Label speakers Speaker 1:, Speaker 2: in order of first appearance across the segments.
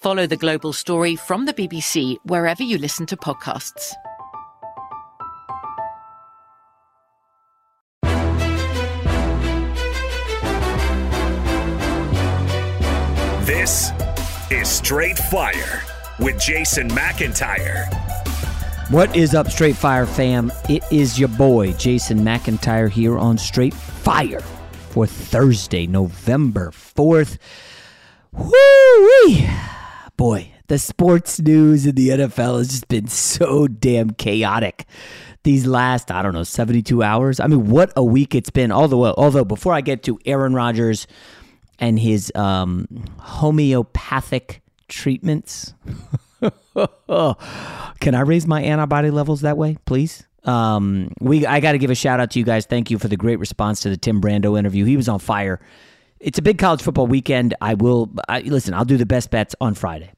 Speaker 1: Follow the global story from the BBC wherever you listen to podcasts.
Speaker 2: This is Straight Fire with Jason McIntyre.
Speaker 3: What is up, Straight Fire fam? It is your boy, Jason McIntyre, here on Straight Fire for Thursday, November 4th. Woo-wee! Boy, the sports news in the NFL has just been so damn chaotic these last, I don't know, 72 hours. I mean, what a week it's been. Although, although before I get to Aaron Rodgers and his um, homeopathic treatments, can I raise my antibody levels that way, please? Um, we I got to give a shout out to you guys. Thank you for the great response to the Tim Brando interview. He was on fire. It's a big college football weekend. I will I, listen. I'll do the best bets on Friday,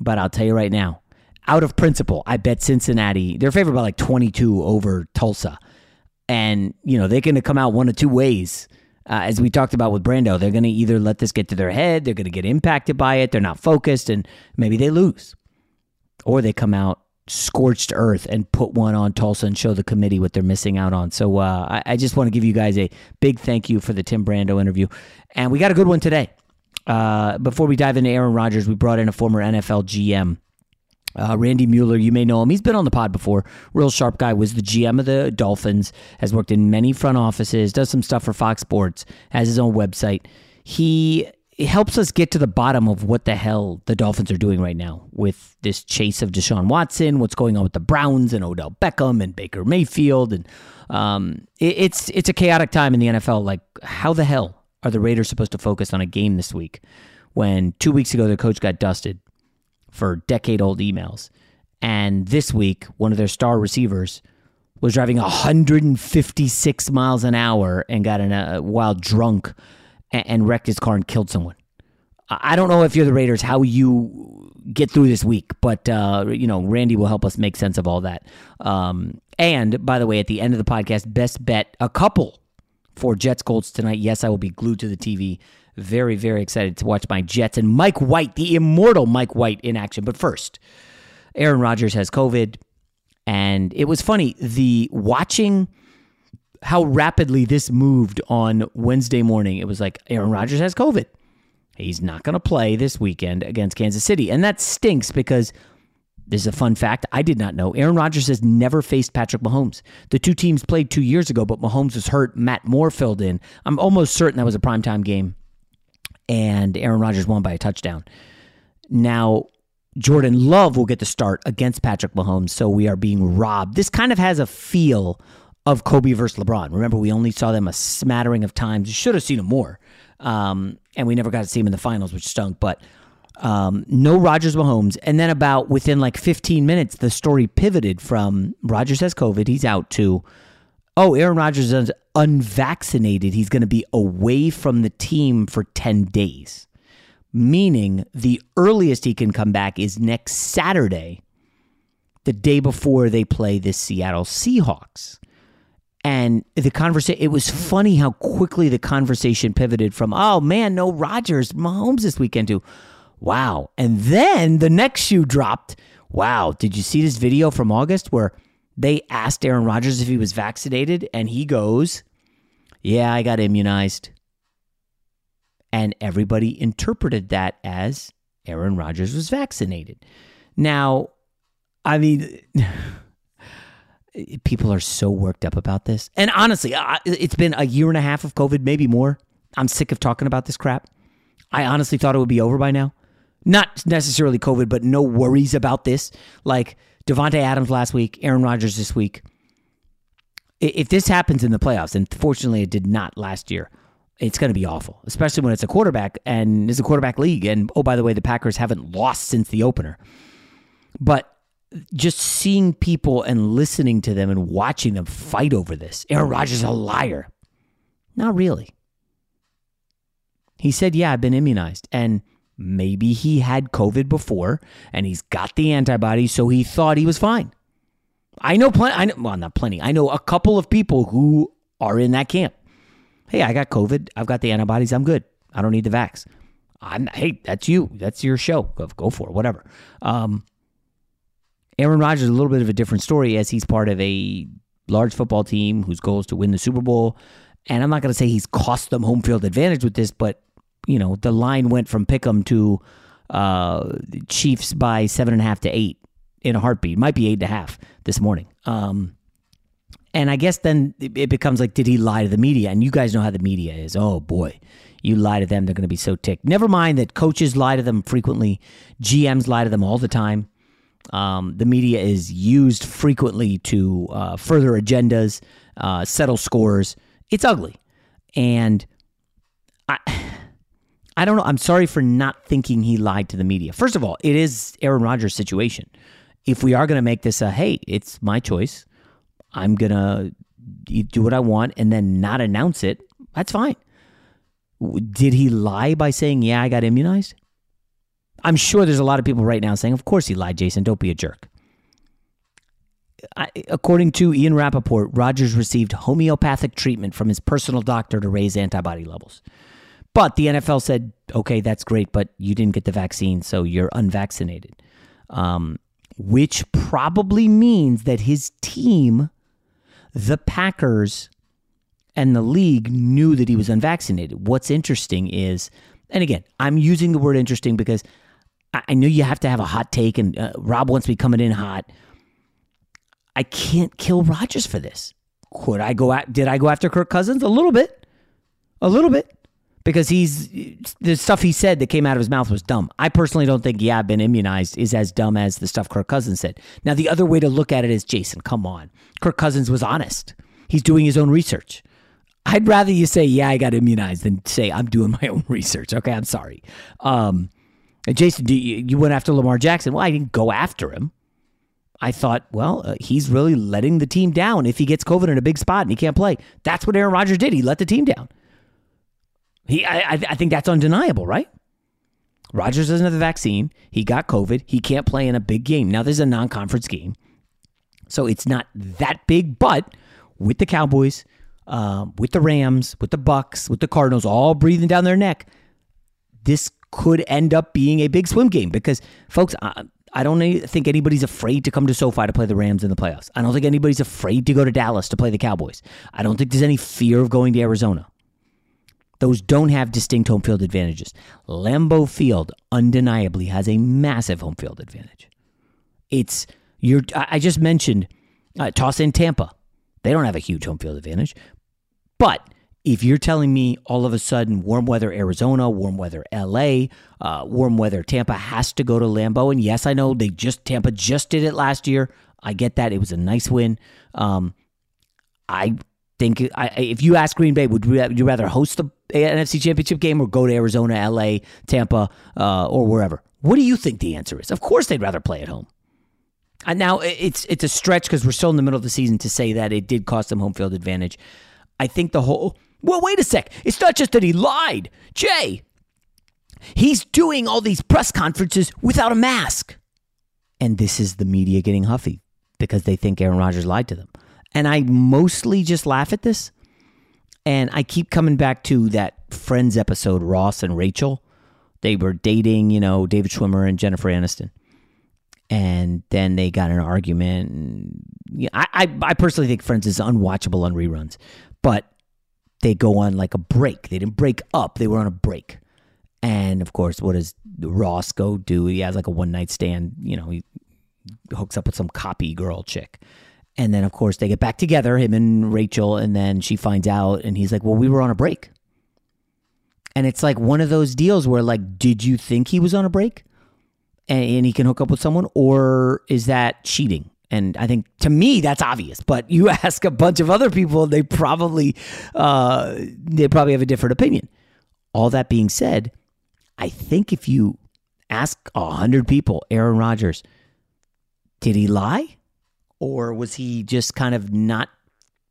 Speaker 3: but I'll tell you right now, out of principle, I bet Cincinnati. They're favored by like twenty two over Tulsa, and you know they're going to come out one of two ways. Uh, as we talked about with Brando, they're going to either let this get to their head, they're going to get impacted by it, they're not focused, and maybe they lose, or they come out scorched earth and put one on Tulsa and show the committee what they're missing out on. So uh, I, I, just want to give you guys a big thank you for the Tim Brando interview. And we got a good one today. Uh, before we dive into Aaron Rodgers, we brought in a former NFL GM. Uh, Randy Mueller, you may know him. He's been on the pod before. Real sharp guy. Was the GM of the Dolphins. Has worked in many front offices. Does some stuff for Fox Sports. Has his own website. He helps us get to the bottom of what the hell the Dolphins are doing right now with this chase of Deshaun Watson. What's going on with the Browns and Odell Beckham and Baker Mayfield, and um, it, it's it's a chaotic time in the NFL. Like, how the hell are the Raiders supposed to focus on a game this week when two weeks ago their coach got dusted? for decade old emails. And this week, one of their star receivers was driving 156 miles an hour and got in a while drunk and, and wrecked his car and killed someone. I don't know if you're the Raiders how you get through this week, but uh, you know Randy will help us make sense of all that. Um, and by the way, at the end of the podcast, best bet a couple for Jets Colts tonight. Yes, I will be glued to the TV very, very excited to watch my Jets and Mike White, the immortal Mike White, in action. But first, Aaron Rodgers has COVID. And it was funny, the watching how rapidly this moved on Wednesday morning. It was like Aaron Rodgers has COVID. He's not going to play this weekend against Kansas City. And that stinks because this is a fun fact I did not know. Aaron Rodgers has never faced Patrick Mahomes. The two teams played two years ago, but Mahomes was hurt. Matt Moore filled in. I'm almost certain that was a primetime game, and Aaron Rodgers won by a touchdown. Now, Jordan Love will get the start against Patrick Mahomes, so we are being robbed. This kind of has a feel of Kobe versus LeBron. Remember, we only saw them a smattering of times. You should have seen them more, um, and we never got to see them in the finals, which stunk. But um, no Rodgers Mahomes, and then about within like 15 minutes, the story pivoted from Rodgers has COVID, he's out to oh, Aaron Rodgers is unvaccinated. He's going to be away from the team for 10 days meaning the earliest he can come back is next Saturday, the day before they play the Seattle Seahawks. And the conversation, it was funny how quickly the conversation pivoted from, oh man, no Rodgers, Mahomes this weekend to, wow. And then the next shoe dropped. Wow, did you see this video from August where they asked Aaron Rodgers if he was vaccinated? And he goes, yeah, I got immunized. And everybody interpreted that as Aaron Rodgers was vaccinated. Now, I mean, people are so worked up about this. And honestly, it's been a year and a half of COVID, maybe more. I'm sick of talking about this crap. I honestly thought it would be over by now. Not necessarily COVID, but no worries about this. Like Davante Adams last week, Aaron Rodgers this week. If this happens in the playoffs, and fortunately it did not last year, it's going to be awful, especially when it's a quarterback and it's a quarterback league. And oh, by the way, the Packers haven't lost since the opener. But just seeing people and listening to them and watching them fight over this. Aaron Rodgers is a liar. Not really. He said, Yeah, I've been immunized. And maybe he had COVID before and he's got the antibodies, so he thought he was fine. I know plenty, I know, well, not plenty. I know a couple of people who are in that camp hey, I got COVID. I've got the antibodies. I'm good. I don't need the vax. I'm, hey, that's you. That's your show. Go, go for it. Whatever. Um, Aaron Rodgers is a little bit of a different story as he's part of a large football team whose goal is to win the Super Bowl. And I'm not going to say he's cost them home field advantage with this, but you know the line went from Pick'em to uh, Chiefs by seven and a half to eight in a heartbeat. Might be eight and a half this morning. Um, and I guess then it becomes like, did he lie to the media? And you guys know how the media is. Oh boy, you lie to them, they're going to be so ticked. Never mind that coaches lie to them frequently, GMs lie to them all the time. Um, the media is used frequently to uh, further agendas, uh, settle scores. It's ugly, and I, I don't know. I'm sorry for not thinking he lied to the media. First of all, it is Aaron Rodgers' situation. If we are going to make this a hey, it's my choice. I'm to do what I want and then not announce it, that's fine. Did he lie by saying, yeah, I got immunized? I'm sure there's a lot of people right now saying, of course he lied, Jason. Don't be a jerk. I, according to Ian Rapoport, Rodgers received homeopathic treatment from his personal doctor to raise antibody levels. But the NFL said, okay, that's great, but you didn't get the vaccine, so you're unvaccinated. Um, which probably means that his team the Packers and the league knew that he was unvaccinated. What's interesting is, and again, I'm using the word interesting because I, know you have to have a hot take, and uh, Rob wants me coming in hot. I can't kill Rodgers for this. Could I go at? Did I go after Kirk Cousins a little bit? A little bit because he's the stuff he said that came out of his mouth was dumb. I personally don't think yeah, I've been immunized is as dumb as the stuff Kirk Cousins said. Now the other way to look at it is Jason, come on. Kirk Cousins was honest. He's doing his own research. I'd rather you say yeah, I got immunized than say I'm doing my own research. Okay, I'm sorry. Um, Jason, you, you, went after Lamar Jackson. Well, I didn't go after him. I thought, well, uh, he's really letting the team down if he gets COVID in a big spot and he can't play. That's what Aaron Rodgers did. He let the team down. He, I, I think that's undeniable, right? Rodgers doesn't have the vaccine. He got COVID. He can't play in a big game. Now there's a non-conference game, so it's not that big. But with the Cowboys, uh, with the Rams, with the Bucs, with the Cardinals, all breathing down their neck, this could end up being a big swim game. Because, folks, I, I don't think anybody's afraid to come to SoFi to play the Rams in the playoffs. I don't think anybody's afraid to go to Dallas to play the Cowboys. I don't think there's any fear of going to Arizona. Those don't have distinct home field advantages. Lambeau Field undeniably has a massive home field advantage. It's you're. I just mentioned uh, toss in Tampa. They don't have a huge home field advantage, but if you're telling me all of a sudden warm weather Arizona, warm weather LA, uh, warm weather Tampa has to go to Lambeau, and yes, I know they just Tampa just did it last year. I get that it was a nice win. Um, I think I, if you ask Green Bay, would you rather host the NFC Championship game or go to Arizona, LA, Tampa, uh, or wherever? What do you think the answer is? Of course, they'd rather play at home. And now it's it's a stretch because we're still in the middle of the season to say that it did cost them home field advantage. I think the whole well, wait a sec. It's not just that he lied. Jay, he's doing all these press conferences without a mask. And this is the media getting huffy because they think Aaron Rodgers lied to them. And I mostly just laugh at this. And I keep coming back to that Friends episode, Ross and Rachel. They were dating, you know, David Schwimmer and Jennifer Aniston. And then they got in an argument. I, I, I personally think Friends is unwatchable on reruns. But they go on like a break. They didn't break up, they were on a break. And of course, what does Ross go do? He has like a one night stand, you know, he hooks up with some copy girl chick. And then, of course, they get back together, him and Rachel, and then she finds out, and he's like, Well, we were on a break. And it's like one of those deals where, like, did you think he was on a break and, and he can hook up with someone, or is that cheating? And I think to me that's obvious, but you ask a bunch of other people, they probably uh, they probably have a different opinion. All that being said, I think if you ask hundred people, Aaron Rodgers, did he lie, or was he just kind of not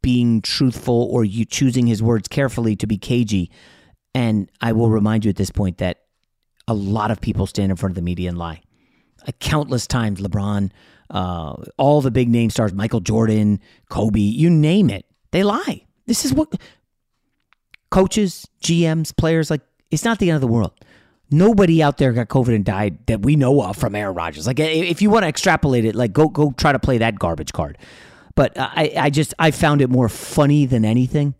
Speaker 3: being truthful, or you choosing his words carefully to be cagey? And I will remind you at this point that a lot of people stand in front of the media and lie. countless times, LeBron uh, all the big name stars, Michael Jordan, Kobe, you name it, they lie. This is what coaches, GMs, players like. It's not the end of the world. Nobody out there got COVID and died that we know of from Aaron Rodgers. Like, if you want to extrapolate it, like go go try to play that garbage card. But I, I just I found it more funny than anything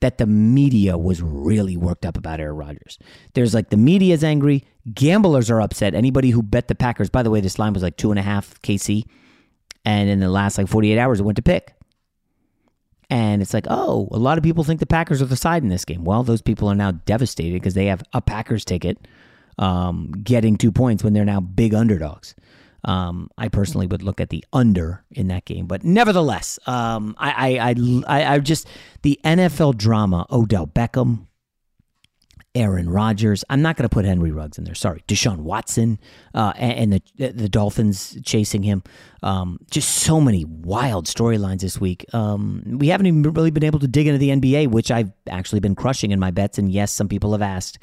Speaker 3: that the media was really worked up about Aaron Rodgers. There's like the media's angry, gamblers are upset. Anybody who bet the Packers, by the way, this line was like two and a half KC, and in the last like 48 hours, it went to pick. And it's like, oh, a lot of people think the Packers are the side in this game. Well, those people are now devastated because they have a Packers ticket um, getting two points when they're now big underdogs. Um, I personally would look at the under in that game, but nevertheless, um, I, I, I, I, just the NFL drama. Odell Beckham, Aaron Rodgers. I'm not going to put Henry Ruggs in there. Sorry, Deshaun Watson uh, and, the the Dolphins chasing him. Um, just so many wild storylines this week. Um, we haven't even really been able to dig into the NBA, which I've actually been crushing in my bets. And yes, some people have asked.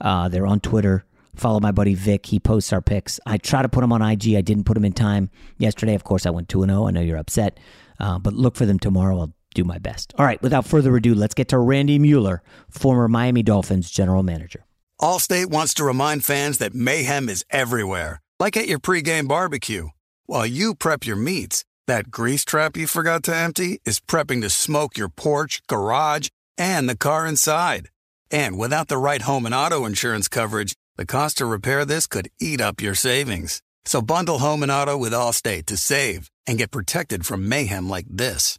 Speaker 3: Uh, they're on Twitter. Follow my buddy Vic. He posts our picks. I try to put them on IG. I didn't put them in time yesterday. Of course, I went 2 and 0. I know you're upset, uh, but look for them tomorrow. I'll do my best. All right, without further ado, let's get to Randy Mueller, former Miami Dolphins general manager.
Speaker 4: Allstate wants to remind fans that mayhem is everywhere, like at your pregame barbecue. While you prep your meats, that grease trap you forgot to empty is prepping to smoke your porch, garage, and the car inside. And without the right home and auto insurance coverage, the cost to repair this could eat up your savings. So bundle home and auto with Allstate to save and get protected from mayhem like this.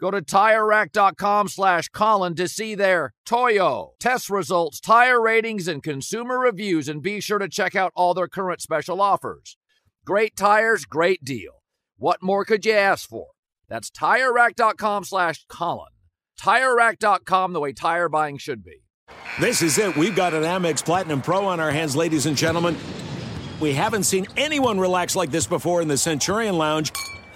Speaker 5: Go to TireRack.com slash Colin to see their Toyo test results, tire ratings, and consumer reviews, and be sure to check out all their current special offers. Great tires, great deal. What more could you ask for? That's TireRack.com slash Colin. TireRack.com, the way tire buying should be.
Speaker 6: This is it. We've got an Amex Platinum Pro on our hands, ladies and gentlemen. We haven't seen anyone relax like this before in the Centurion Lounge.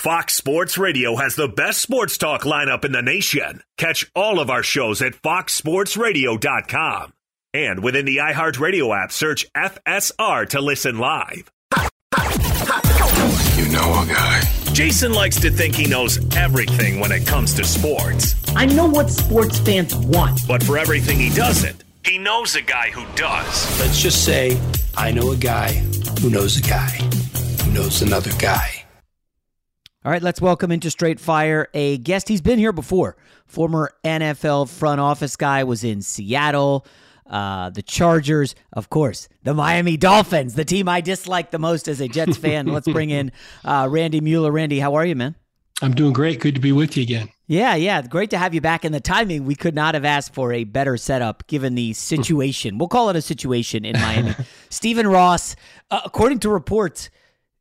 Speaker 2: Fox Sports Radio has the best sports talk lineup in the nation. Catch all of our shows at foxsportsradio.com. And within the iHeartRadio app, search FSR to listen live.
Speaker 7: You know a guy.
Speaker 2: Jason likes to think he knows everything when it comes to sports.
Speaker 8: I know what sports fans want.
Speaker 2: But for everything he doesn't, he knows a guy who does.
Speaker 7: Let's just say I know a guy who knows a guy who knows another guy.
Speaker 3: All right, let's welcome into Straight Fire a guest. He's been here before. Former NFL front office guy was in Seattle, uh, the Chargers, of course, the Miami Dolphins, the team I dislike the most as a Jets fan. let's bring in uh, Randy Mueller. Randy, how are you, man?
Speaker 9: I'm doing great. Good to be with you again.
Speaker 3: Yeah, yeah. Great to have you back. And the timing, we could not have asked for a better setup given the situation. we'll call it a situation in Miami. Stephen Ross, uh, according to reports,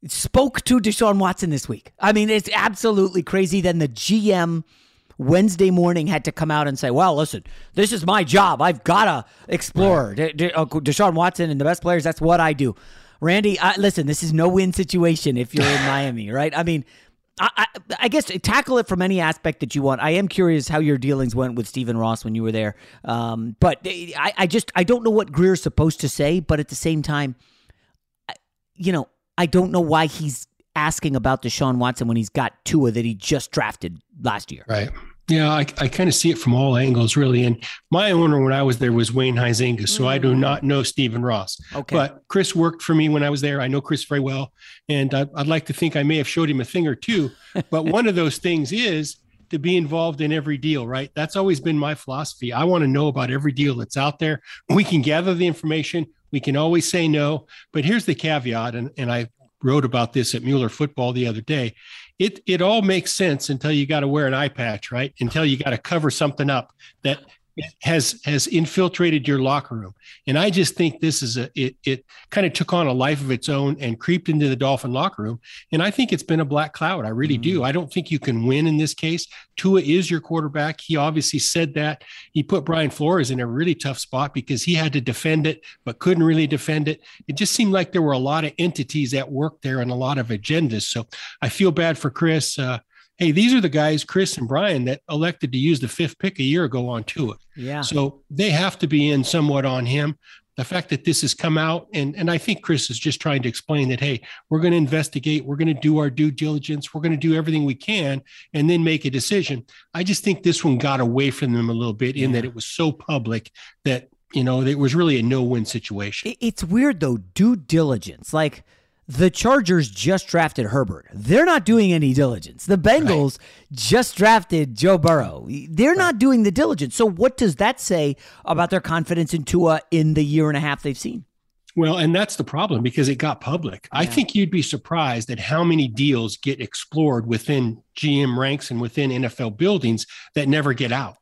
Speaker 3: spoke to Deshaun Watson this week. I mean, it's absolutely crazy. Then the GM Wednesday morning had to come out and say, well, listen, this is my job. I've got to explore. De- De- uh, Deshaun Watson and the best players. That's what I do. Randy, I, listen, this is no win situation if you're in Miami, right? I mean, I, I, I, guess tackle it from any aspect that you want. I am curious how your dealings went with Stephen Ross when you were there. Um, but I, I just I don't know what Greer's supposed to say. But at the same time, you know, I don't know why he's asking about Deshaun Watson when he's got Tua that he just drafted last year.
Speaker 9: Right. Yeah, I, I kind of see it from all angles, really. And my owner, when I was there, was Wayne Huizenga, so mm. I do mm. not know Stephen Ross. Okay. But Chris worked for me when I was there. I know Chris very well, and I, I'd like to think I may have showed him a thing or two. But one of those things is to be involved in every deal, right? That's always been my philosophy. I want to know about every deal that's out there. We can gather the information. We can always say no. But here's the caveat, and, and I wrote about this at Mueller Football the other day. It it all makes sense until you got to wear an eye patch, right? Until you got to cover something up that has has infiltrated your locker room. And i just think this is a it it kind of took on a life of its own and creeped into the dolphin locker room. And i think it's been a black cloud. I really mm do i don't think you can win in this case. Tua is your quarterback. He obviously said that. He put brian flores in a really tough spot because he had to defend it but couldn't really defend it. It just seemed like there were a lot of entities at work there and a lot of agendas. So i feel bad for chris. Uh, hey, these are the guys, Chris and Brian, that elected to use the fifth pick a year ago on Tua.
Speaker 3: Yeah.
Speaker 9: So they have to be in somewhat on him. The fact that this has come out, and, and I think Chris is just trying to explain that, hey, we're going to investigate, we're going to do our due diligence, we're going to do everything we can, and then make a decision. I just think this one got away from them a little bit in that it was so public that, you know, it was really a no win situation.
Speaker 3: It's weird, though, due diligence. Like, the Chargers just drafted Herbert. They're not doing any diligence. The Bengals right. just drafted Joe Burrow. They're right. not doing the diligence. So, what does that say about their confidence in Tua in the year and a half they've seen?
Speaker 9: Well, and that's the problem because it got public. Yeah. I think you'd be surprised at how many deals get explored within GM ranks and within NFL buildings that never get out.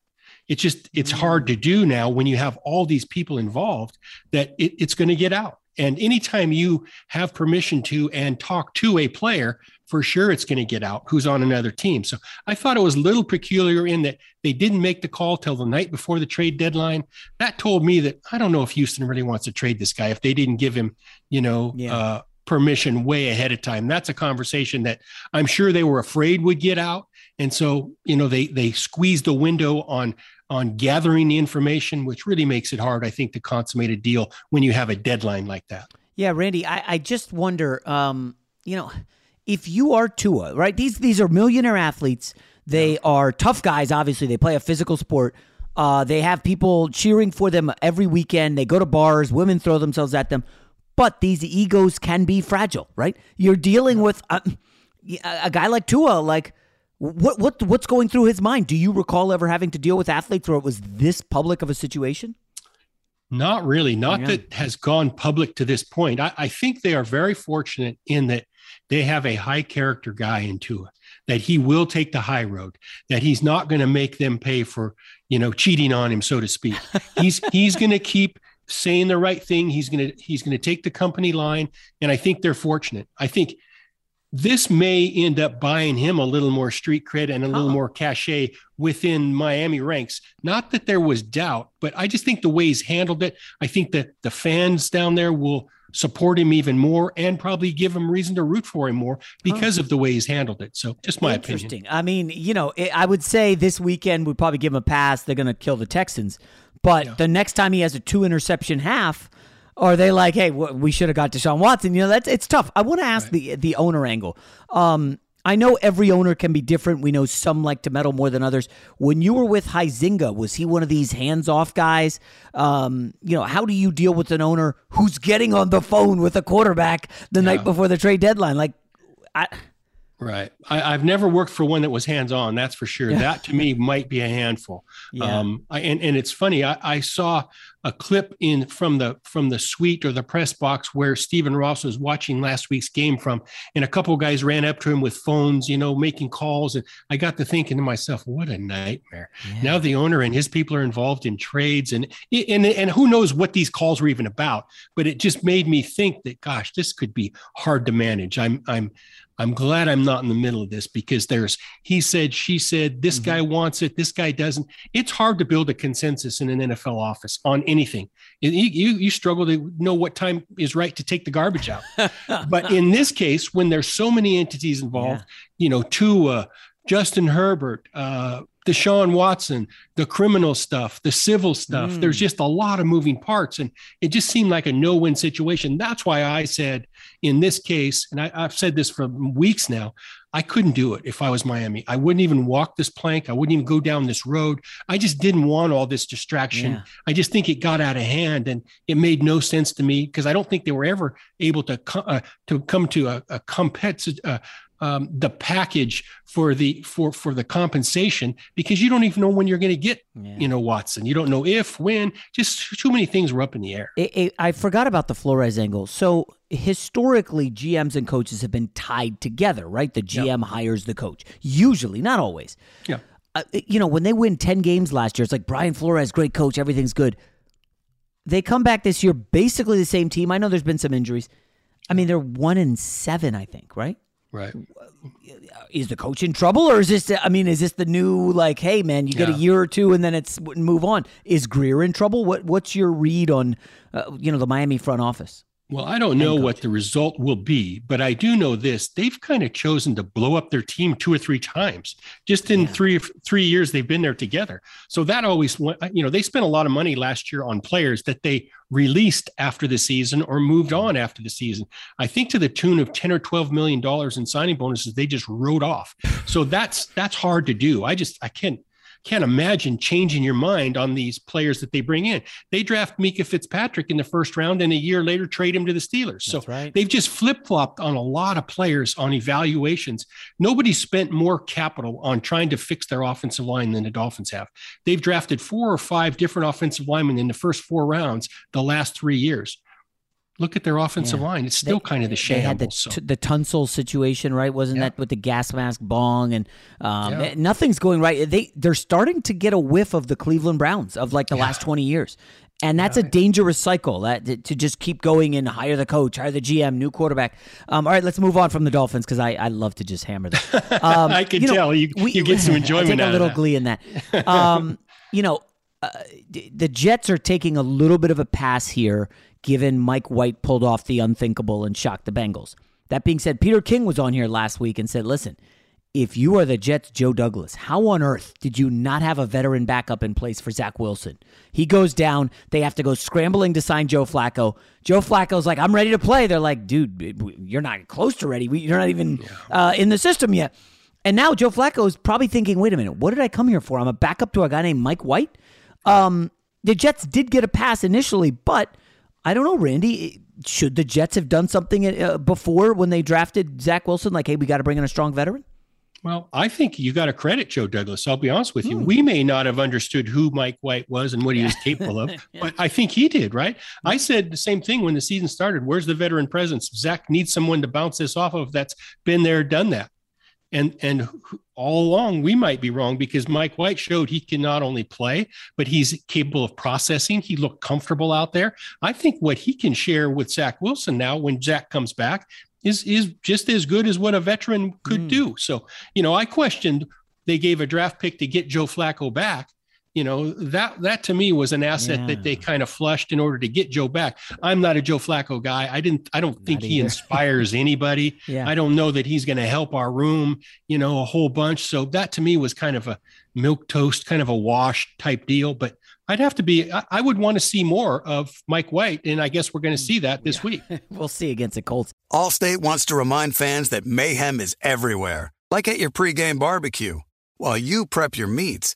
Speaker 9: It's just, it's mm. hard to do now when you have all these people involved that it, it's going to get out. And anytime you have permission to and talk to a player, for sure it's going to get out who's on another team. So I thought it was a little peculiar in that they didn't make the call till the night before the trade deadline. That told me that I don't know if Houston really wants to trade this guy if they didn't give him, you know, yeah. uh, permission way ahead of time. That's a conversation that I'm sure they were afraid would get out. And so, you know, they they squeezed the window on on gathering the information, which really makes it hard, I think, to consummate a deal when you have a deadline like that.
Speaker 3: Yeah, Randy, I, I just wonder, um, you know, if you are Tua, right? These these are millionaire athletes. They are tough guys. Obviously, they play a physical sport. Uh, they have people cheering for them every weekend. They go to bars. Women throw themselves at them. But these egos can be fragile, right? You're dealing with a, a guy like Tua. Like, what what what's going through his mind? Do you recall ever having to deal with athletes where it was this public of a situation?
Speaker 9: Not really. Not yeah. that has gone public to this point. I, I, think they are very fortunate in that they have a high character guy in Tua, that he will take the high road, that he's not going to make them pay for, you know, cheating on him, so to speak. He's he's going to keep saying the right thing. He's going to he's going to take the company line, and I think they're fortunate. I think this may end up buying him a little more street cred and a little oh. more cachet within Miami ranks. Not that there was doubt, but I just think the way he's handled it, I think that the fans down there will support him even more and probably give him reason to root for him more oh. because of the way he's handled it. So just my
Speaker 3: Interesting.
Speaker 9: opinion.
Speaker 3: I mean, you know, I would say this weekend we'd probably give him a pass. They're going to kill the Texans. But yeah. the next time he has a two interception half, or are they like, hey, we should have got Deshaun Watson? You know, that's it's tough. I want to ask right. the the owner angle. Um, I know every owner can be different. We know some like to meddle more than others. When you were with Huizenga, was he one of these hands-off guys? Um, you know, how do you deal with an owner who's getting on the phone with a quarterback the yeah. night before the trade deadline? Like, I.
Speaker 9: Right. I, have never worked for one that was hands on. That's for sure. Yeah. That to me might be a handful. Yeah. Um, I, and, and it's funny. I, I saw a clip in from the from the suite or the press box where Stephen Ross was watching last week's game from, and a couple guys ran up to him with phones, you know, making calls, and I got to thinking to myself, what a nightmare! Yeah. Now the owner and his people are involved in trades, and and and who knows what these calls were even about? But it just made me think that, gosh, this could be hard to manage. I'm I'm I'm glad I'm not in the middle of this because there's he said, she said, this mm-hmm. guy wants it, this guy doesn't. It's hard to build a consensus in an NFL office on anything. You, you, you struggle to know what time is right to take the garbage out. but in this case, when there's so many entities involved, yeah. you know, Tua, Justin Herbert, uh, Deshaun Watson, the criminal stuff, the civil stuff. Mm. There's just a lot of moving parts. And it just seemed like a no win situation. That's why I said in this case, and I, have said this for weeks now, I couldn't do it if I was Miami. I wouldn't even walk this plank. I wouldn't even go down this road. I just didn't want all this distraction. Yeah. I just think it got out of hand and it made no sense to me because I don't think they were ever able to, uh, to come to a, a competitive, uh, um, the package for the for for the compensation because you don't even know when you're going to get yeah. you know Watson. You don't know if when. Just too many things were up in the air.
Speaker 3: It, it, I forgot about the Flores angle. So historically, GMs and coaches have been tied together, right? The GM yep. hires the coach. Usually, not always.
Speaker 9: Yeah.
Speaker 3: Uh, you know, when they win ten games last year, it's like Brian Flores, great coach, everything's good. They come back this year, basically the same team. I know there's been some injuries. I mean, they're one in seven, I think, right?
Speaker 9: Right.
Speaker 3: Is the coach in trouble, or is this? I mean, is this the new like, hey man, you get yeah. a year or two and then it's move on? Is Greer in trouble? What What's your read on, uh, you know, the Miami front office?
Speaker 9: Well, I don't know what the result will be, but I do know this: they've kind of chosen to blow up their team two or three times just in yeah. three three years they've been there together. So that always, you know, they spent a lot of money last year on players that they released after the season or moved on after the season. I think to the tune of ten or twelve million dollars in signing bonuses they just wrote off. So that's that's hard to do. I just I can't can't imagine changing your mind on these players that they bring in. They draft Minkah Fitzpatrick in the first round and a year later trade him to the Steelers. So right. they've just flip flopped on a lot of players on evaluations. Nobody spent more capital on trying to fix their offensive line than the Dolphins have. They've drafted four or five different offensive linemen in the first four rounds the last three years look at their offensive yeah. line. It's still they, kind of the shambles. They had
Speaker 3: the, so. the Tunsil situation, right? Wasn't yeah. that with the gas mask bong and um, yeah. nothing's going right. They they're starting to get a whiff of the Cleveland Browns of like the last twenty years, And that's a dangerous cycle that to just keep going and hire the coach, hire the GM, new quarterback. Um, all right, let's move on from the Dolphins because I, I love to just hammer them. Um,
Speaker 9: I can
Speaker 3: you know,
Speaker 9: tell you,
Speaker 3: we-
Speaker 9: you get some enjoyment
Speaker 3: I take a little glee in that. Um, you know, uh, the Jets are taking a little bit of a pass here, given Mike White pulled off the unthinkable and shocked the Bengals. That being said, Peter King was on here last week and said, "Listen, if you are the Jets, Joe Douglas, how on earth did you not have a veteran backup in place for Zach Wilson? He goes down. They have to go scrambling to sign Joe Flacco. Joe Flacco's like, I'm ready to play. They're like, dude, you're not close to ready. You're not even uh, in the system yet. And now Joe Flacco is probably thinking, wait a minute, what did I come here for? I'm a backup to a guy named Mike White. Um, the Jets did get a pass initially, but I don't know, Randy. Eh, should the Jets have done something uh, before when they drafted Zach Wilson? Like, hey, we got to bring in a strong veteran.
Speaker 9: Well, I think you got to credit Joe Douglas. I'll be honest with you. Hmm. We may not have understood who Mike White was and what he was capable of, but I think he did, right? I hmm. said the same thing when the season started. Where's the veteran presence? Zach needs someone to bounce this off of that's been there, done that. And and all along we might be wrong because Mike White showed he can not only play, but he's capable of processing. He looked comfortable out there. I think what he can share with Zach Wilson now when Zach comes back is is just as good as what a veteran could hmm. do. So, you know, I questioned they gave a draft pick to get Joe Flacco back. You know, that that to me was an asset that they kind of flushed in order to get Joe back. I'm not a Joe Flacco guy. I didn't I don't think he inspires anybody.
Speaker 3: Yeah.
Speaker 9: I don't know that he's going to help our room, you know, a whole bunch. So that to me was kind of a milk toast, kind of a wash type deal, but I'd have to be I, I would want to see more of Mike White and I guess we're going to see that this week.
Speaker 3: we'll see against the Colts.
Speaker 4: Allstate wants to remind fans that mayhem is everywhere, like at your pregame barbecue. While you prep your meats,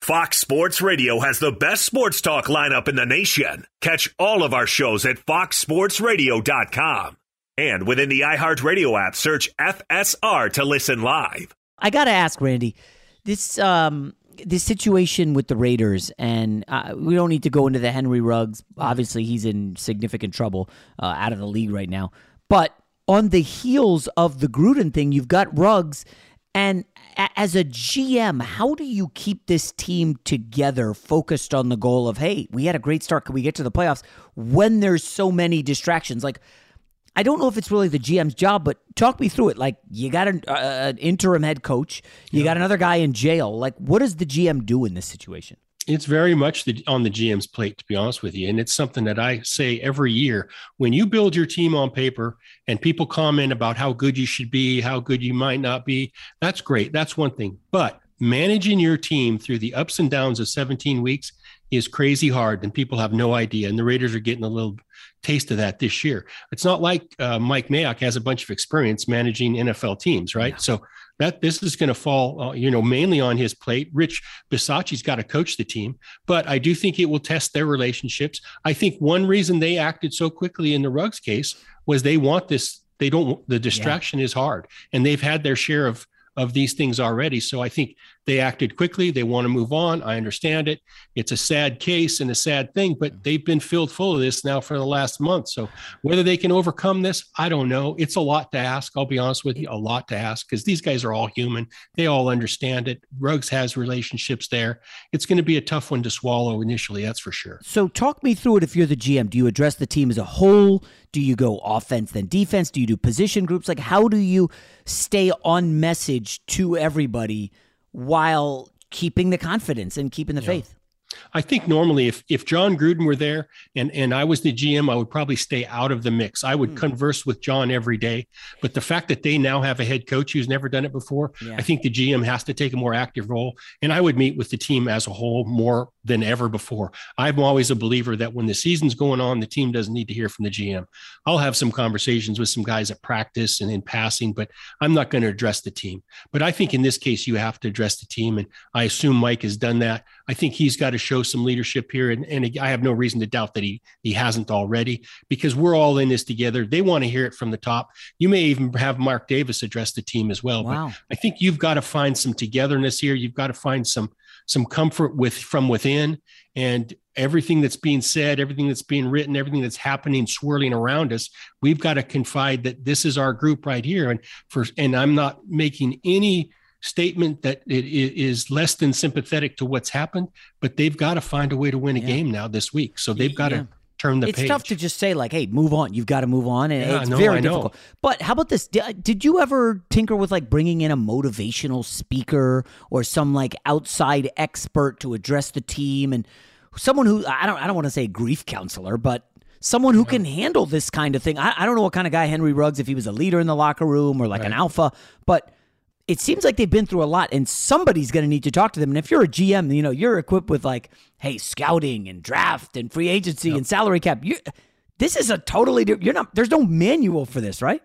Speaker 2: Fox Sports Radio has the best sports talk lineup in the nation. Catch all of our shows at foxsportsradio.com. And within the iHeartRadio app, search FSR to listen live.
Speaker 3: I got to ask, Randy, this um, this situation with the Raiders, and uh, we don't need to go into the Henry Ruggs. Obviously, he's in significant trouble uh, out of the league right now. But on the heels of the Gruden thing, you've got Ruggs. And as a GM, how do you keep this team together, focused on the goal of, hey, we had a great start. Can we get to the playoffs when there's so many distractions? Like, I don't know if it's really the GM's job, but talk me through it. Like, you got an, uh, an interim head coach, you yeah. got another guy in jail. Like, what does the GM do in this situation?
Speaker 9: It's very much the, on the GM's plate, to be honest with you. And it's something that I say every year. When you build your team on paper and people comment about how good you should be, how good you might not be, that's great. That's one thing. But managing your team through the ups and downs of 17 weeks is crazy hard and people have no idea. And the Raiders are getting a little taste of that this year. It's not like uh, Mike Mayock has a bunch of experience managing NFL teams, right? Yeah. So that this is going to fall, uh, you know, mainly on his plate. Rich Bisaccia's got to coach the team, but I do think it will test their relationships. I think one reason they acted so quickly in the Ruggs case was they want this. They don't. The distraction yeah. is hard, and they've had their share of of these things already. So I think they acted quickly. They want to move on. I understand it. It's a sad case and a sad thing, but they've been filled full of this now for the last month. So whether they can overcome this, I don't know. It's a lot to ask. I'll be honest with you, a lot to ask because these guys are all human. They all understand it. Ruggs has relationships there. It's going to be a tough one to swallow initially, that's for sure.
Speaker 3: So talk me through it if you're the GM. Do you address the team as a whole? Do you go offense then defense? Do you do position groups? Like how do you stay on message to everybody while keeping the confidence and keeping the yeah. faith?
Speaker 9: I think normally if if Jon Gruden were there and and I was the GM, I would probably stay out of the mix. I would mm. converse with Jon every day. But the fact that they now have a head coach who's never done it before, yeah. I think the GM has to take a more active role. And I would meet with the team as a whole more than ever before. I'm always a believer that when the season's going on, the team doesn't need to hear from the GM. I'll have some conversations with some guys at practice and in passing, but I'm not going to address the team. But I think in this case, you have to address the team. And I assume Mike has done that. I think he's got to show some leadership here. And, and I have no reason to doubt that he, he hasn't already because we're all in this together. They want to hear it from the top. You may even have Mark Davis address the team as well. Wow. But I think you've got to find some togetherness here. You've got to find some some comfort with from within and everything that's being said everything that's being written everything that's happening swirling around us we've got to confide that this is our group right here and for and i'm not making any statement that it is less than sympathetic to what's happened, but they've got to find a way to win a yeah. game now this week. So they've got yeah. to turn the page.
Speaker 3: it's
Speaker 9: page.
Speaker 3: tough to just say like, "Hey, move on. You've got to move on," and yeah, it's no, very difficult. But how about this? Did you ever tinker with like bringing in a motivational speaker or some like outside expert to address the team and someone who I don't I don't want to say grief counselor, but someone who can handle this kind of thing. I, I don't know what kind of guy Henry Ruggs if he was a leader in the locker room or like right. an alpha, but it seems like they've been through a lot and somebody's going to need to talk to them. And if you're a GM, you know, you're equipped with like, hey, scouting and draft and free agency yep. and salary cap. You, this is a totally different, you're not, there's no manual for this, right?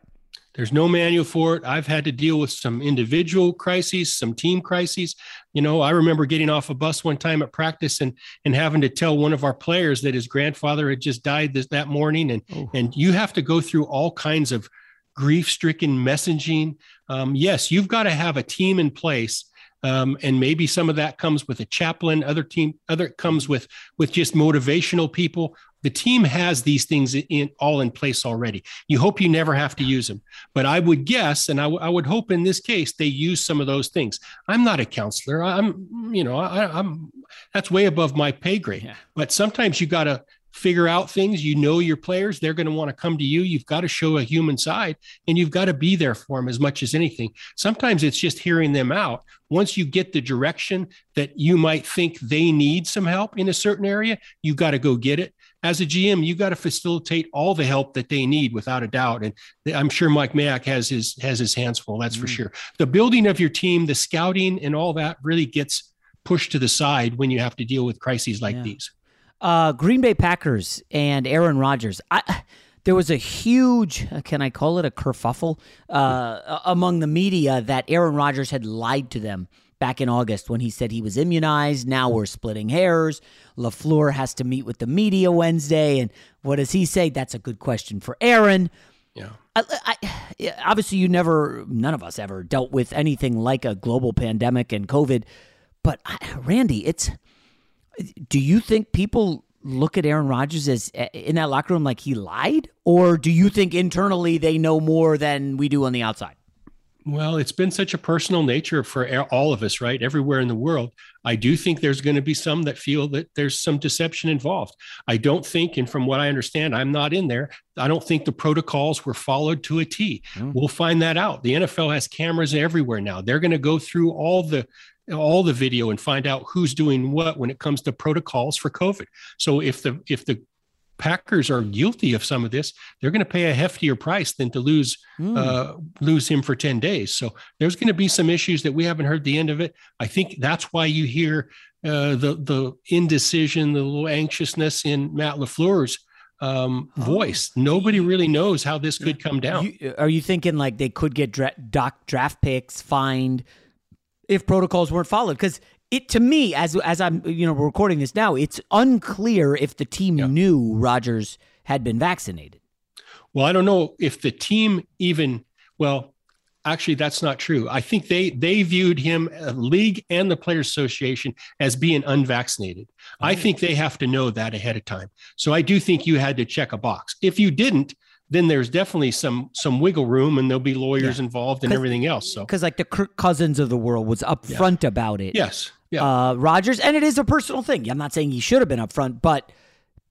Speaker 9: There's no manual for it. I've had to deal with some individual crises, some team crises. You know, I remember getting off a bus one time at practice and and having to tell one of our players that his grandfather had just died this, that morning, and oh. and you have to go through all kinds of grief stricken messaging. Um, yes, you've got to have a team in place. Um, and maybe some of that comes with a chaplain other team other comes with with just motivational people the team has these things in all in place already you hope you never have to use them but i would guess and I, w- I would hope in this case they use some of those things i'm not a counselor i'm you know I, am that's way above my pay grade yeah. but sometimes you got to figure out things. You know your players, they're going to want to come to you. You've got to show a human side and you've got to be there for them as much as anything. Sometimes it's just hearing them out. Once you get the direction that you might think they need some help in a certain area, you've got to go get it. As a GM, you got to facilitate all the help that they need without a doubt. And I'm sure Mike Mayock has his has his hands full. That's mm. for sure. The building of your team, the scouting, and all that really gets pushed to the side when you have to deal with crises like yeah. these.
Speaker 3: Uh, Green Bay Packers and Aaron Rodgers. I, there was a huge, can I call it a kerfuffle, uh, among the media that Aaron Rodgers had lied to them back in August when he said he was immunized. Now we're splitting hairs. LaFleur has to meet with the media Wednesday. And what does he say? That's a good question for Aaron.
Speaker 9: Yeah.
Speaker 3: I, I, obviously, you never, none of us ever dealt with anything like a global pandemic and COVID. But Randy, it's. Do you think people look at Aaron Rodgers as in that locker room like he lied, or do you think internally they know more than we do on the outside?
Speaker 9: Well, it's been such a personal nature for all of us, right? Everywhere in the world. I do think there's going to be some that feel that there's some deception involved. I don't think, and from what I understand, I'm not in there. I don't think the protocols were followed to a T. Mm. We'll find that out. The NFL has cameras everywhere now. They're going to go through all the all the video and find out who's doing what when it comes to protocols for COVID. So if the if the Packers are guilty of some of this, they're going to pay a heftier price than to lose mm. uh, lose him for ten days. So there's going to be some issues that we haven't heard the end of it. I think that's why you hear uh, the the indecision, the little anxiousness in Matt LaFleur's um, oh. voice. Nobody really knows how this could come down.
Speaker 3: You, are you thinking like they could get dra- doc draft picks fined if protocols weren't followed? Because it to me as as I'm you know recording this now, it's unclear if the team yeah. knew Rodgers had been vaccinated.
Speaker 9: Well, I don't know if the team even well, actually that's not true. I think they they viewed him uh, league and the players association as being unvaccinated. Oh. I think they have to know that ahead of time. So I do think you had to check a box. If you didn't, then there's definitely some some wiggle room and there'll be lawyers yeah. involved and everything else so
Speaker 3: because like the Kirk Cousins of the world was upfront yeah. about it
Speaker 9: yes
Speaker 3: yeah. uh, Rodgers, and it is a personal thing. I'm not saying he should have been upfront, but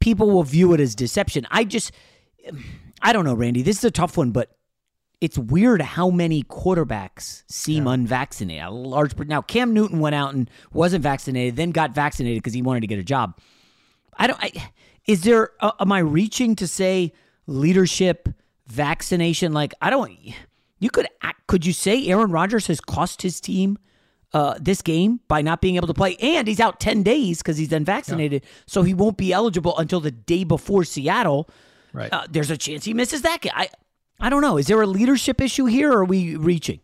Speaker 3: people will view it as deception. I just, I don't know, Randy. This is a tough one, but it's weird how many quarterbacks seem yeah. unvaccinated. A large now, Cam Newton went out and wasn't vaccinated, then got vaccinated because he wanted to get a job. I don't. I, is there? Uh, am I reaching to say leadership, vaccination? Like I don't. You could could you say Aaron Rodgers has cost his team? uh, this game by not being able to play, and he's out ten days because he's unvaccinated, yeah. so he won't be eligible until the day before Seattle.
Speaker 9: Right.
Speaker 3: Uh, there's a chance he misses that game. I, I don't know. Is there a leadership issue here, or are we reaching?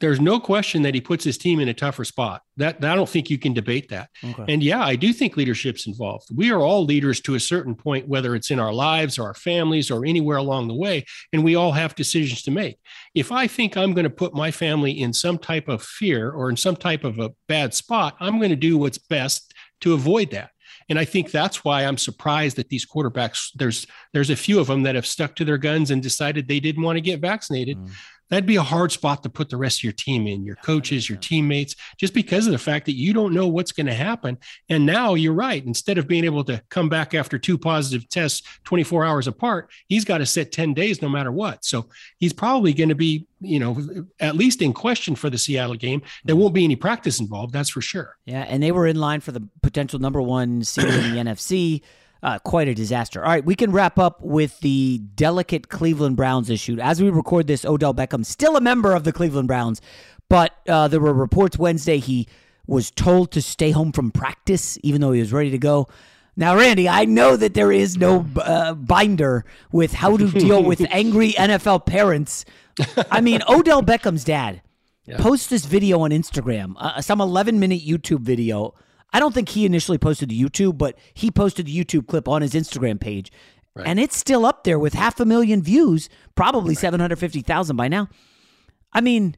Speaker 9: There's no question that he puts his team in a tougher spot. That, I don't think you can debate that. Okay. And yeah, I do think leadership's involved. We are all leaders to a certain point, whether it's in our lives or our families or anywhere along the way, and we all have decisions to make. If I think I'm going to put my family in some type of fear or in some type of a bad spot, I'm going to do what's best to avoid that. And I think that's why I'm surprised that these quarterbacks, there's there's a few of them that have stuck to their guns and decided they didn't want to get vaccinated. Mm that'd be a hard spot to put the rest of your team in, your coaches, your teammates, just because of the fact that you don't know what's going to happen. And now you're right. Instead of being able to come back after two positive tests 24 hours apart, he's got to sit 10 days no matter what. So he's probably going to be, you know, at least in question for the Seattle game. There mm-hmm. won't be any practice involved, that's for sure.
Speaker 3: Yeah. And they were in line for the potential number one seed in the NFC. Uh, quite a disaster. All right, we can wrap up with the delicate Cleveland Browns issue. As we record this, Odell Beckham, still a member of the Cleveland Browns, but uh, there were reports Wednesday he was told to stay home from practice, even though he was ready to go. Now, Randy, I know that there is no uh, binder with how to deal with angry NFL parents. I mean, Odell Beckham's dad yeah. posts this video on Instagram, uh, some 11 minute YouTube video I don't think he initially posted to YouTube, but he posted the YouTube clip on his Instagram page. Right. And it's still up there with half a million views, probably right. 750,000 by now. I mean,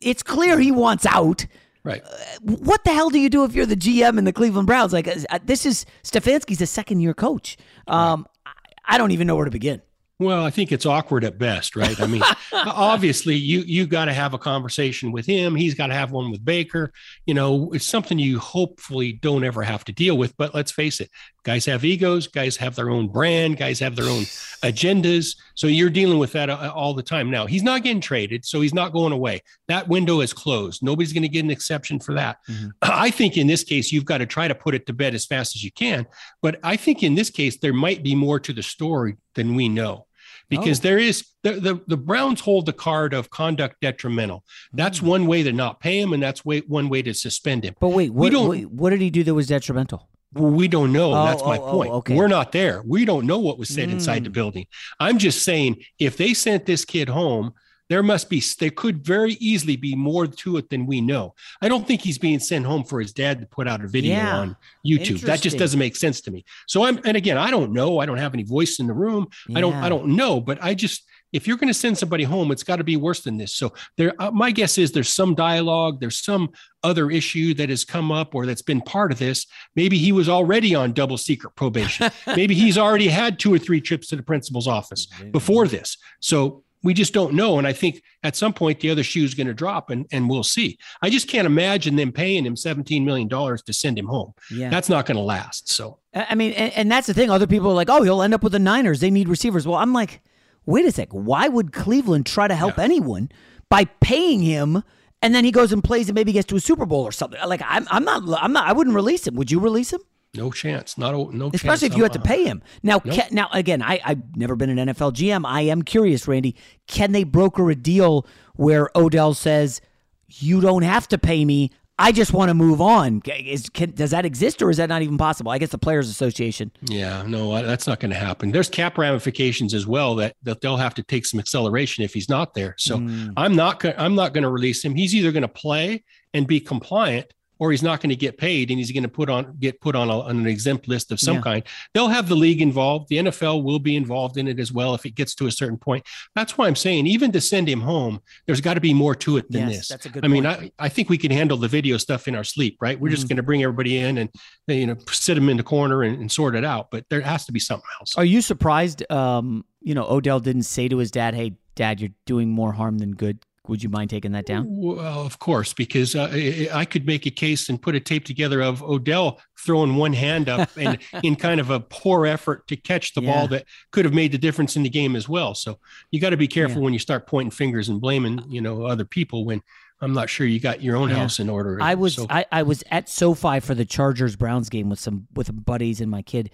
Speaker 3: it's clear he wants out.
Speaker 9: Right.
Speaker 3: Uh, what the hell do you do if you're the GM in the Cleveland Browns? Like, uh, this is Stefanski's a second year coach. Um, right. I don't even know where to begin.
Speaker 9: Well, I think it's awkward at best, right? I mean, obviously, you you got to have a conversation with him. He's got to have one with Baker. You know, it's something you hopefully don't ever have to deal with. But let's face it, guys have egos. Guys have their own brand. Guys have their own agendas. So you're dealing with that uh, all the time. Now he's not getting traded, so he's not going away. That window is closed. Nobody's going to get an exception for that. Mm-hmm. I think in this case, you've got to try to put it to bed as fast as you can. But I think in this case, there might be more to the story than we know because oh. there is the, the, the Browns hold the card of conduct detrimental. That's mm. one way to not pay him, and that's way, one way to suspend him.
Speaker 3: But wait, what, wait, what did he do that was detrimental?
Speaker 9: Well, we don't know. Oh, that's my oh, oh point. Oh, okay. We're not there. We don't know what was said mm. inside the mm. building. I'm just saying, if they sent this kid home there must be there could very easily be more to it than we know i don't think he's being sent home for his dad to put out a video yeah. on youtube that just doesn't make sense to me so i'm and again i don't know i don't have any voice in the room yeah. i don't i don't know but i just if you're going to send somebody home, it's got to be worse than this. So there, uh, my guess is there's some dialogue, there's some other issue that has come up or that's been part of this. Maybe he was already on double secret probation. Maybe he's already had two or three trips to the principal's office before this. So we just don't know. And I think at some point the other shoe is going to drop and, and we'll see. I just can't imagine them paying him $17 million to send him home.
Speaker 3: Yeah.
Speaker 9: That's not going to last. So,
Speaker 3: I mean, and, and that's the thing. Other people are like, oh, he'll end up with the Niners. They need receivers. Well, I'm like, wait a sec. Why would Cleveland try to help yeah. anyone by paying him? And then he goes and plays and maybe gets to a Super Bowl or something. Like I'm, I'm not, I'm not. I wouldn't release him. Would you release him?
Speaker 9: No chance. Not a, no.
Speaker 3: Especially if you had to pay him. Now, nope. can, now again, I I've never been an NFL GM. I am curious, Randy. Can they broker a deal where Odell says, "You don't have to pay me. I just want to move on." Is can, does that exist, or is that not even possible? I guess the Players Association.
Speaker 9: Yeah, no, that's not going to happen. There's cap ramifications as well that, that they'll have to take some acceleration if he's not there. So mm. I'm not I'm not going to release him. He's either going to play and be compliant or he's not going to get paid and he's going to put on get put on, a, on an exempt list of some yeah. kind. They'll have the league involved. The NFL will be involved in it as well if it gets to a certain point. That's why I'm saying even to send him home, there's got to be more to it than
Speaker 3: yes,
Speaker 9: this.
Speaker 3: That's a good
Speaker 9: I mean, I, I think we can handle the video stuff in our sleep, right? We're mm-hmm. just going to bring everybody in and you know sit them in the corner and, and, sort it out. But there has to be something else.
Speaker 3: Are you surprised? Um, you know, Odell didn't say to his dad, "Hey, Dad, you're doing more harm than good." Would you mind taking that down?
Speaker 9: Well, of course, because uh, I could make a case and put a tape together of Odell throwing one hand up and in kind of a poor effort to catch the yeah. ball that could have made the difference in the game as well. So you got to be careful yeah. when you start pointing fingers and blaming, you know, other people when I'm not sure you got your own yeah. house in order.
Speaker 3: I was so. I, I was at SoFi for the Chargers Browns game with some with buddies and my kid,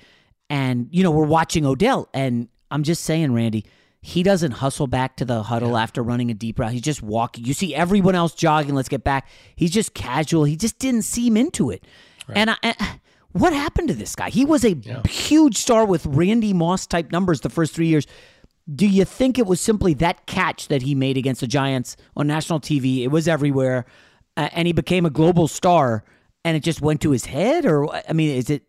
Speaker 3: and you know we're watching Odell, and I'm just saying, Randy he doesn't hustle back to the huddle yeah. after running a deep route. He's just walking. You see everyone else jogging. Let's get back. He's just casual. He just didn't seem into it. Right. And, I, what happened to this guy? He was a yeah. huge star with Randy Moss type numbers the first three years. Do you think it was simply that catch that he made against the Giants on national TV? It was everywhere, uh, and he became a global star, and it just went to his head? Or I mean, is it?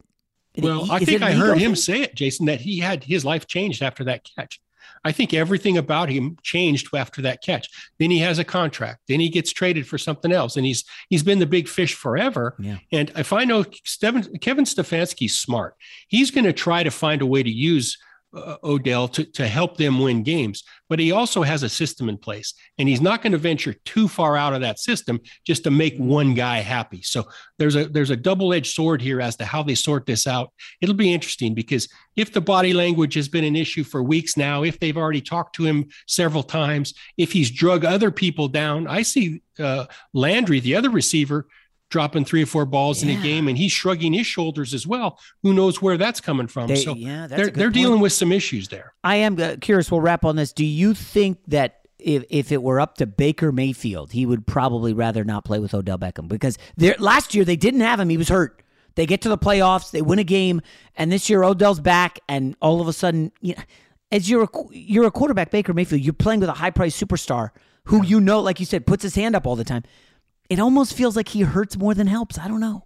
Speaker 9: Well, I think I heard him say it, Jason, that he had his life changed after that catch. I think everything about him changed after that catch. Then he has a contract. Then he gets traded for something else, and he's he's been the big fish forever.
Speaker 3: Yeah.
Speaker 9: And if I know Kevin Stefanski's smart, he's going to try to find a way to use uh, Odell to, to help them win games. But he also has a system in place, and he's not going to venture too far out of that system just to make one guy happy. So there's a there's a double edged sword here as to how they sort this out. It'll be interesting because if the body language has been an issue for weeks now, if they've already talked to him several times, if he's drug other people down, I see uh, Landry, the other receiver, dropping three or four balls yeah. in a game and he's shrugging his shoulders as well. Who knows where that's coming from?
Speaker 3: They,
Speaker 9: so
Speaker 3: yeah,
Speaker 9: they're, they're dealing with some issues there.
Speaker 3: I am uh, curious. We'll wrap on this. Do you think that if, if it were up to Baker Mayfield, he would probably rather not play with Odell Beckham because last year they didn't have him. He was hurt. They get to the playoffs, they win a game, and this year Odell's back, and all of a sudden, you know, as you're a, you're a quarterback, Baker Mayfield, you're playing with a high price superstar who you know, like you said, puts his hand up all the time it almost feels like he hurts more than helps. I don't know.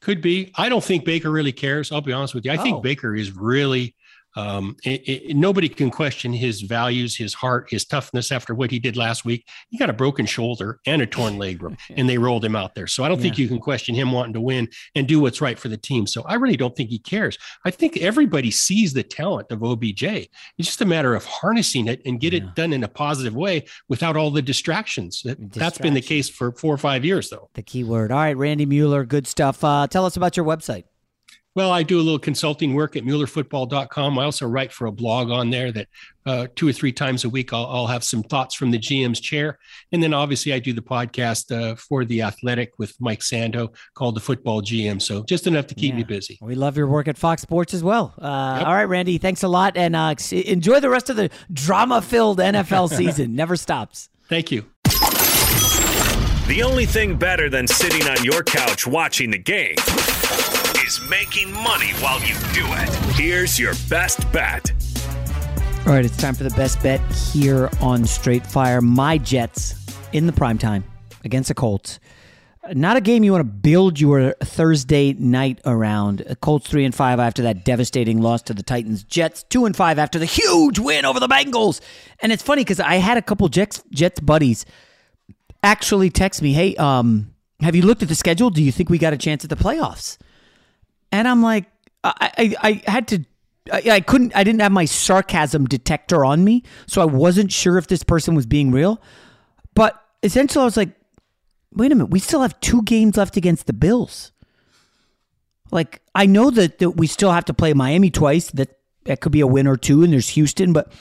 Speaker 9: Could be. I don't think Baker really cares. I'll be honest with you. I oh. think Baker is really um, it, it, nobody can question his values, his heart, his toughness after what he did last week. He got a broken shoulder and a torn leg, and they rolled him out there. So I don't yeah. think you can question him wanting to win and do what's right for the team. So I really don't think he cares. I think everybody sees the talent of OBJ. It's just a matter of harnessing it and get yeah. it done in a positive way without all the distractions. distractions. That's been the case for four or five years, though.
Speaker 3: The key word. All right, Randy Mueller, good stuff. Uh, tell us about your website.
Speaker 9: Well, I do a little consulting work at MuellerFootball.com. I also write for a blog on there that uh, two or three times a week I'll, I'll, have some thoughts from the GM's chair. And then obviously I do the podcast uh, for The Athletic with Mike Sando called The Football GM. So just enough to keep yeah. me busy.
Speaker 3: We love your work at Fox Sports as well. Uh, yep. All right, Randy, thanks a lot. And uh, enjoy the rest of the drama filled NFL season. Never stops.
Speaker 9: Thank you.
Speaker 2: The only thing better than sitting on your couch watching the game is making money while you do it. Here's your best bet.
Speaker 3: All right, it's time for the best bet here on Straight Fire. My Jets in the prime time against the Colts. Not a game you want to build your Thursday night around. Colts three and five after that devastating loss to the Titans. Jets two and five after the huge win over the Bengals. And it's funny because I had a couple Jets Jets buddies actually text me, "Hey, um, have you looked at the schedule? Do you think we got a chance at the playoffs?" And I'm like, I I, I had to. I, I couldn't. I didn't have my sarcasm detector on me, so I wasn't sure if this person was being real. But essentially, I was like, wait a minute, we still have two games left against the Bills. Like, I know that, that we still have to play Miami twice. That that could be a win or two, and there's Houston, but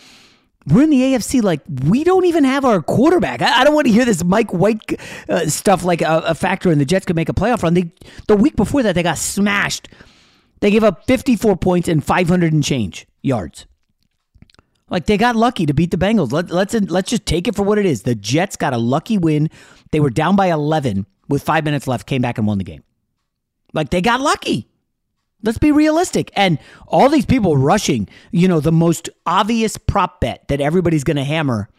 Speaker 3: we're in the AFC. Like, we don't even have our quarterback. I, I don't want to hear this Mike White uh, stuff like a, a, factor, in the Jets could make a playoff run. They the week before that they got smashed. They gave up 54 points and 500 and change yards. Like they got lucky to beat the Bengals. Let, let's let's just take it for what it is. The Jets got a lucky win. They were down by 11 with five minutes left, came back and won the game. Like they got lucky. Let's be realistic. And all these people rushing, you know, the most obvious prop bet that everybody's going to hammer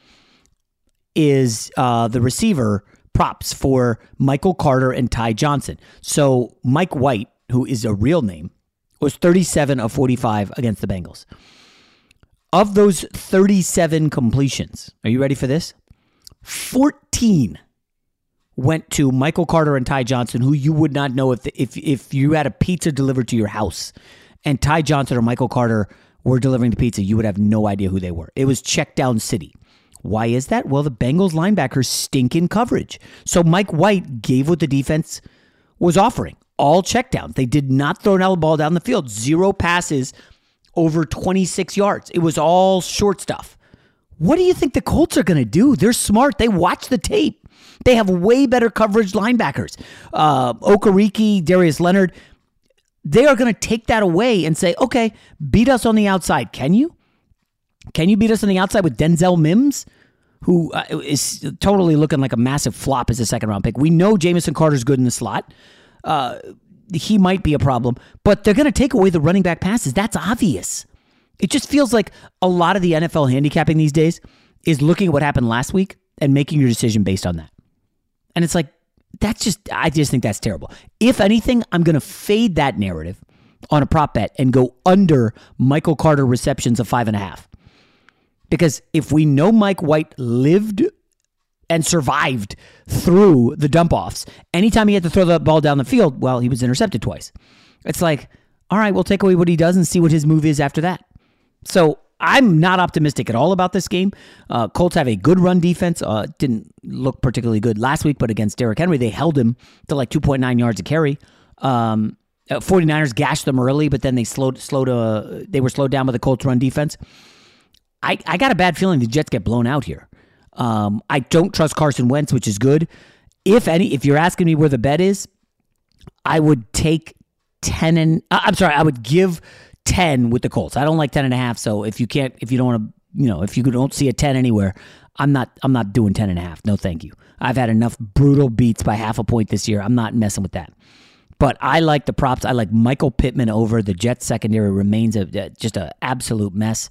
Speaker 3: is uh, the receiver props for Michael Carter and Ty Johnson. So Mike White, who is a real name, was 37 of 45 against the Bengals. Of those 37 completions, are you ready for this? 14 went to Michael Carter and Ty Johnson, who you would not know if if if you had a pizza delivered to your house, and Ty Johnson or Michael Carter were delivering the pizza, you would have no idea who they were. It was check down city. Why is that? Well, the Bengals linebackers stink in coverage. So Mike White gave what the defense was offering. All checkdowns. They did not throw an ball down the field. Zero passes over 26 yards. It was all short stuff. What do you think the Colts are going to do? They're smart. They watch the tape. They have way better coverage linebackers. Uh, Okereke, Darius Leonard. They are going to take that away and say, okay, beat us on the outside. Can you? Can you beat us on the outside with Denzel Mims, who uh, is totally looking like a massive flop as a second round pick? We know Jamison Crowder's good in the slot. Uh, he might be a problem, but they're going to take away the running back passes. That's obvious. It just feels like a lot of the NFL handicapping these days is looking at what happened last week and making your decision based on that. And it's like, that's just, I just think that's terrible. If anything, I'm going to fade that narrative on a prop bet and go under Michael Carter receptions of five and a half. Because if we know Mike White lived and survived through the dump offs. Anytime he had to throw the ball down the field, well, he was intercepted twice. It's like, all right, we'll take away what he does and see what his move is after that. So I'm not optimistic at all about this game. Uh, Colts have a good run defense. Uh, didn't look particularly good last week, but against Derrick Henry, they held him to like 2.9 yards a carry. Um, 49ers uh, gashed them early, but then they slowed slowed uh, they were slowed down by the Colts run defense. I, I got a bad feeling the Jets get blown out here. Um, I don't trust Carson Wentz, which is good. If any, if you're asking me where the bet is, I would take 10 and uh, I'm sorry, I would give 10 with the Colts. I don't like 10 and a half. So if you can't, if you don't want to, you know, if you don't see a 10 anywhere, I'm not, I'm not doing 10 and a half. No, thank you. I've had enough brutal beats by half a point this year. I'm not messing with that. But I like the props. I like Michael Pittman over the Jets secondary remains a, just an absolute mess.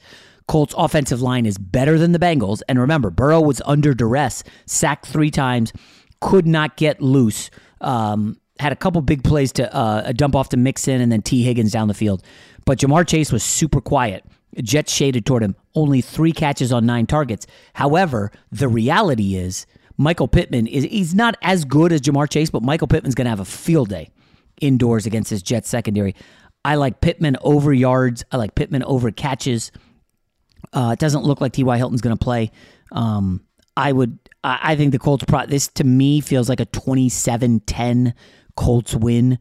Speaker 3: Colts offensive line is better than the Bengals. And remember, Burrow was under duress, sacked three times, could not get loose. Um, had a couple big plays to uh, a dump off to Mixon and then Tee Higgins down the field. But Ja'Marr Chase was super quiet. Jets shaded toward him. Only three catches on nine targets. However, the reality is Michael Pittman is he's not as good as Ja'Marr Chase, but Michael Pittman's going to have a field day indoors against his Jets secondary. I like Pittman over yards. I like Pittman over catches. Uh, it doesn't look like T.Y. Hilton's going to play. Um, I would. I think the Colts. Pro- this to me feels like a 27-10 Colts win.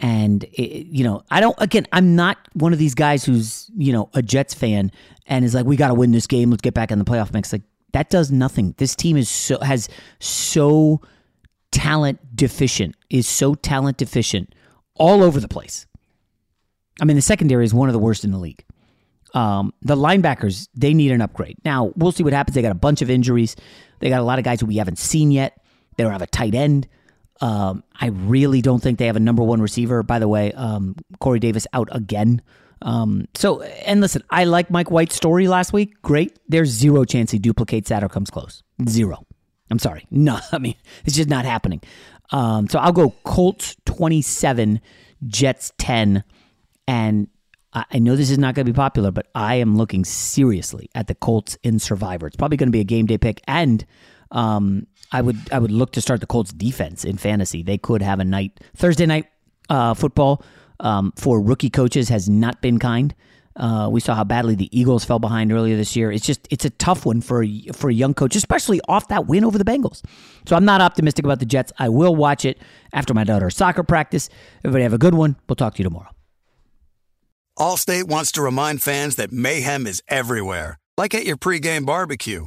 Speaker 3: And it, you know, I don't. Again, I'm not one of these guys who's you know a Jets fan and is like, we got to win this game. Let's get back in the playoff mix. Like that does nothing. This team is so has so talent deficient. Is so talent deficient all over the place. I mean, the secondary is one of the worst in the league. Um, the linebackers, they need an upgrade. Now, we'll see what happens. They got a bunch of injuries. They got a lot of guys who we haven't seen yet. They don't have a tight end. Um, I really don't think they have a number one receiver. By the way, um, Corey Davis out again. Um, so, and listen, I like Mike White's story last week. Great. There's zero chance he duplicates that or comes close. Zero. I'm sorry. No, I mean, it's just not happening. Um, so I'll go Colts 27, Jets 10. And I I know this is not going to be popular, but I am looking seriously at the Colts in Survivor. It's probably going to be a game day pick, and um, I would I would look to start the Colts defense in fantasy. They could have a night Thursday night uh, football um, for rookie coaches has not been kind. Uh, we saw how badly the Eagles fell behind earlier this year. It's just it's a tough one for a, for a young coach, especially off that win over the Bengals. So I'm not optimistic about the Jets. I will watch it after my daughter's soccer practice. Everybody have a good one. We'll talk to you tomorrow.
Speaker 4: Allstate wants to remind fans that mayhem is everywhere, like at your pregame barbecue.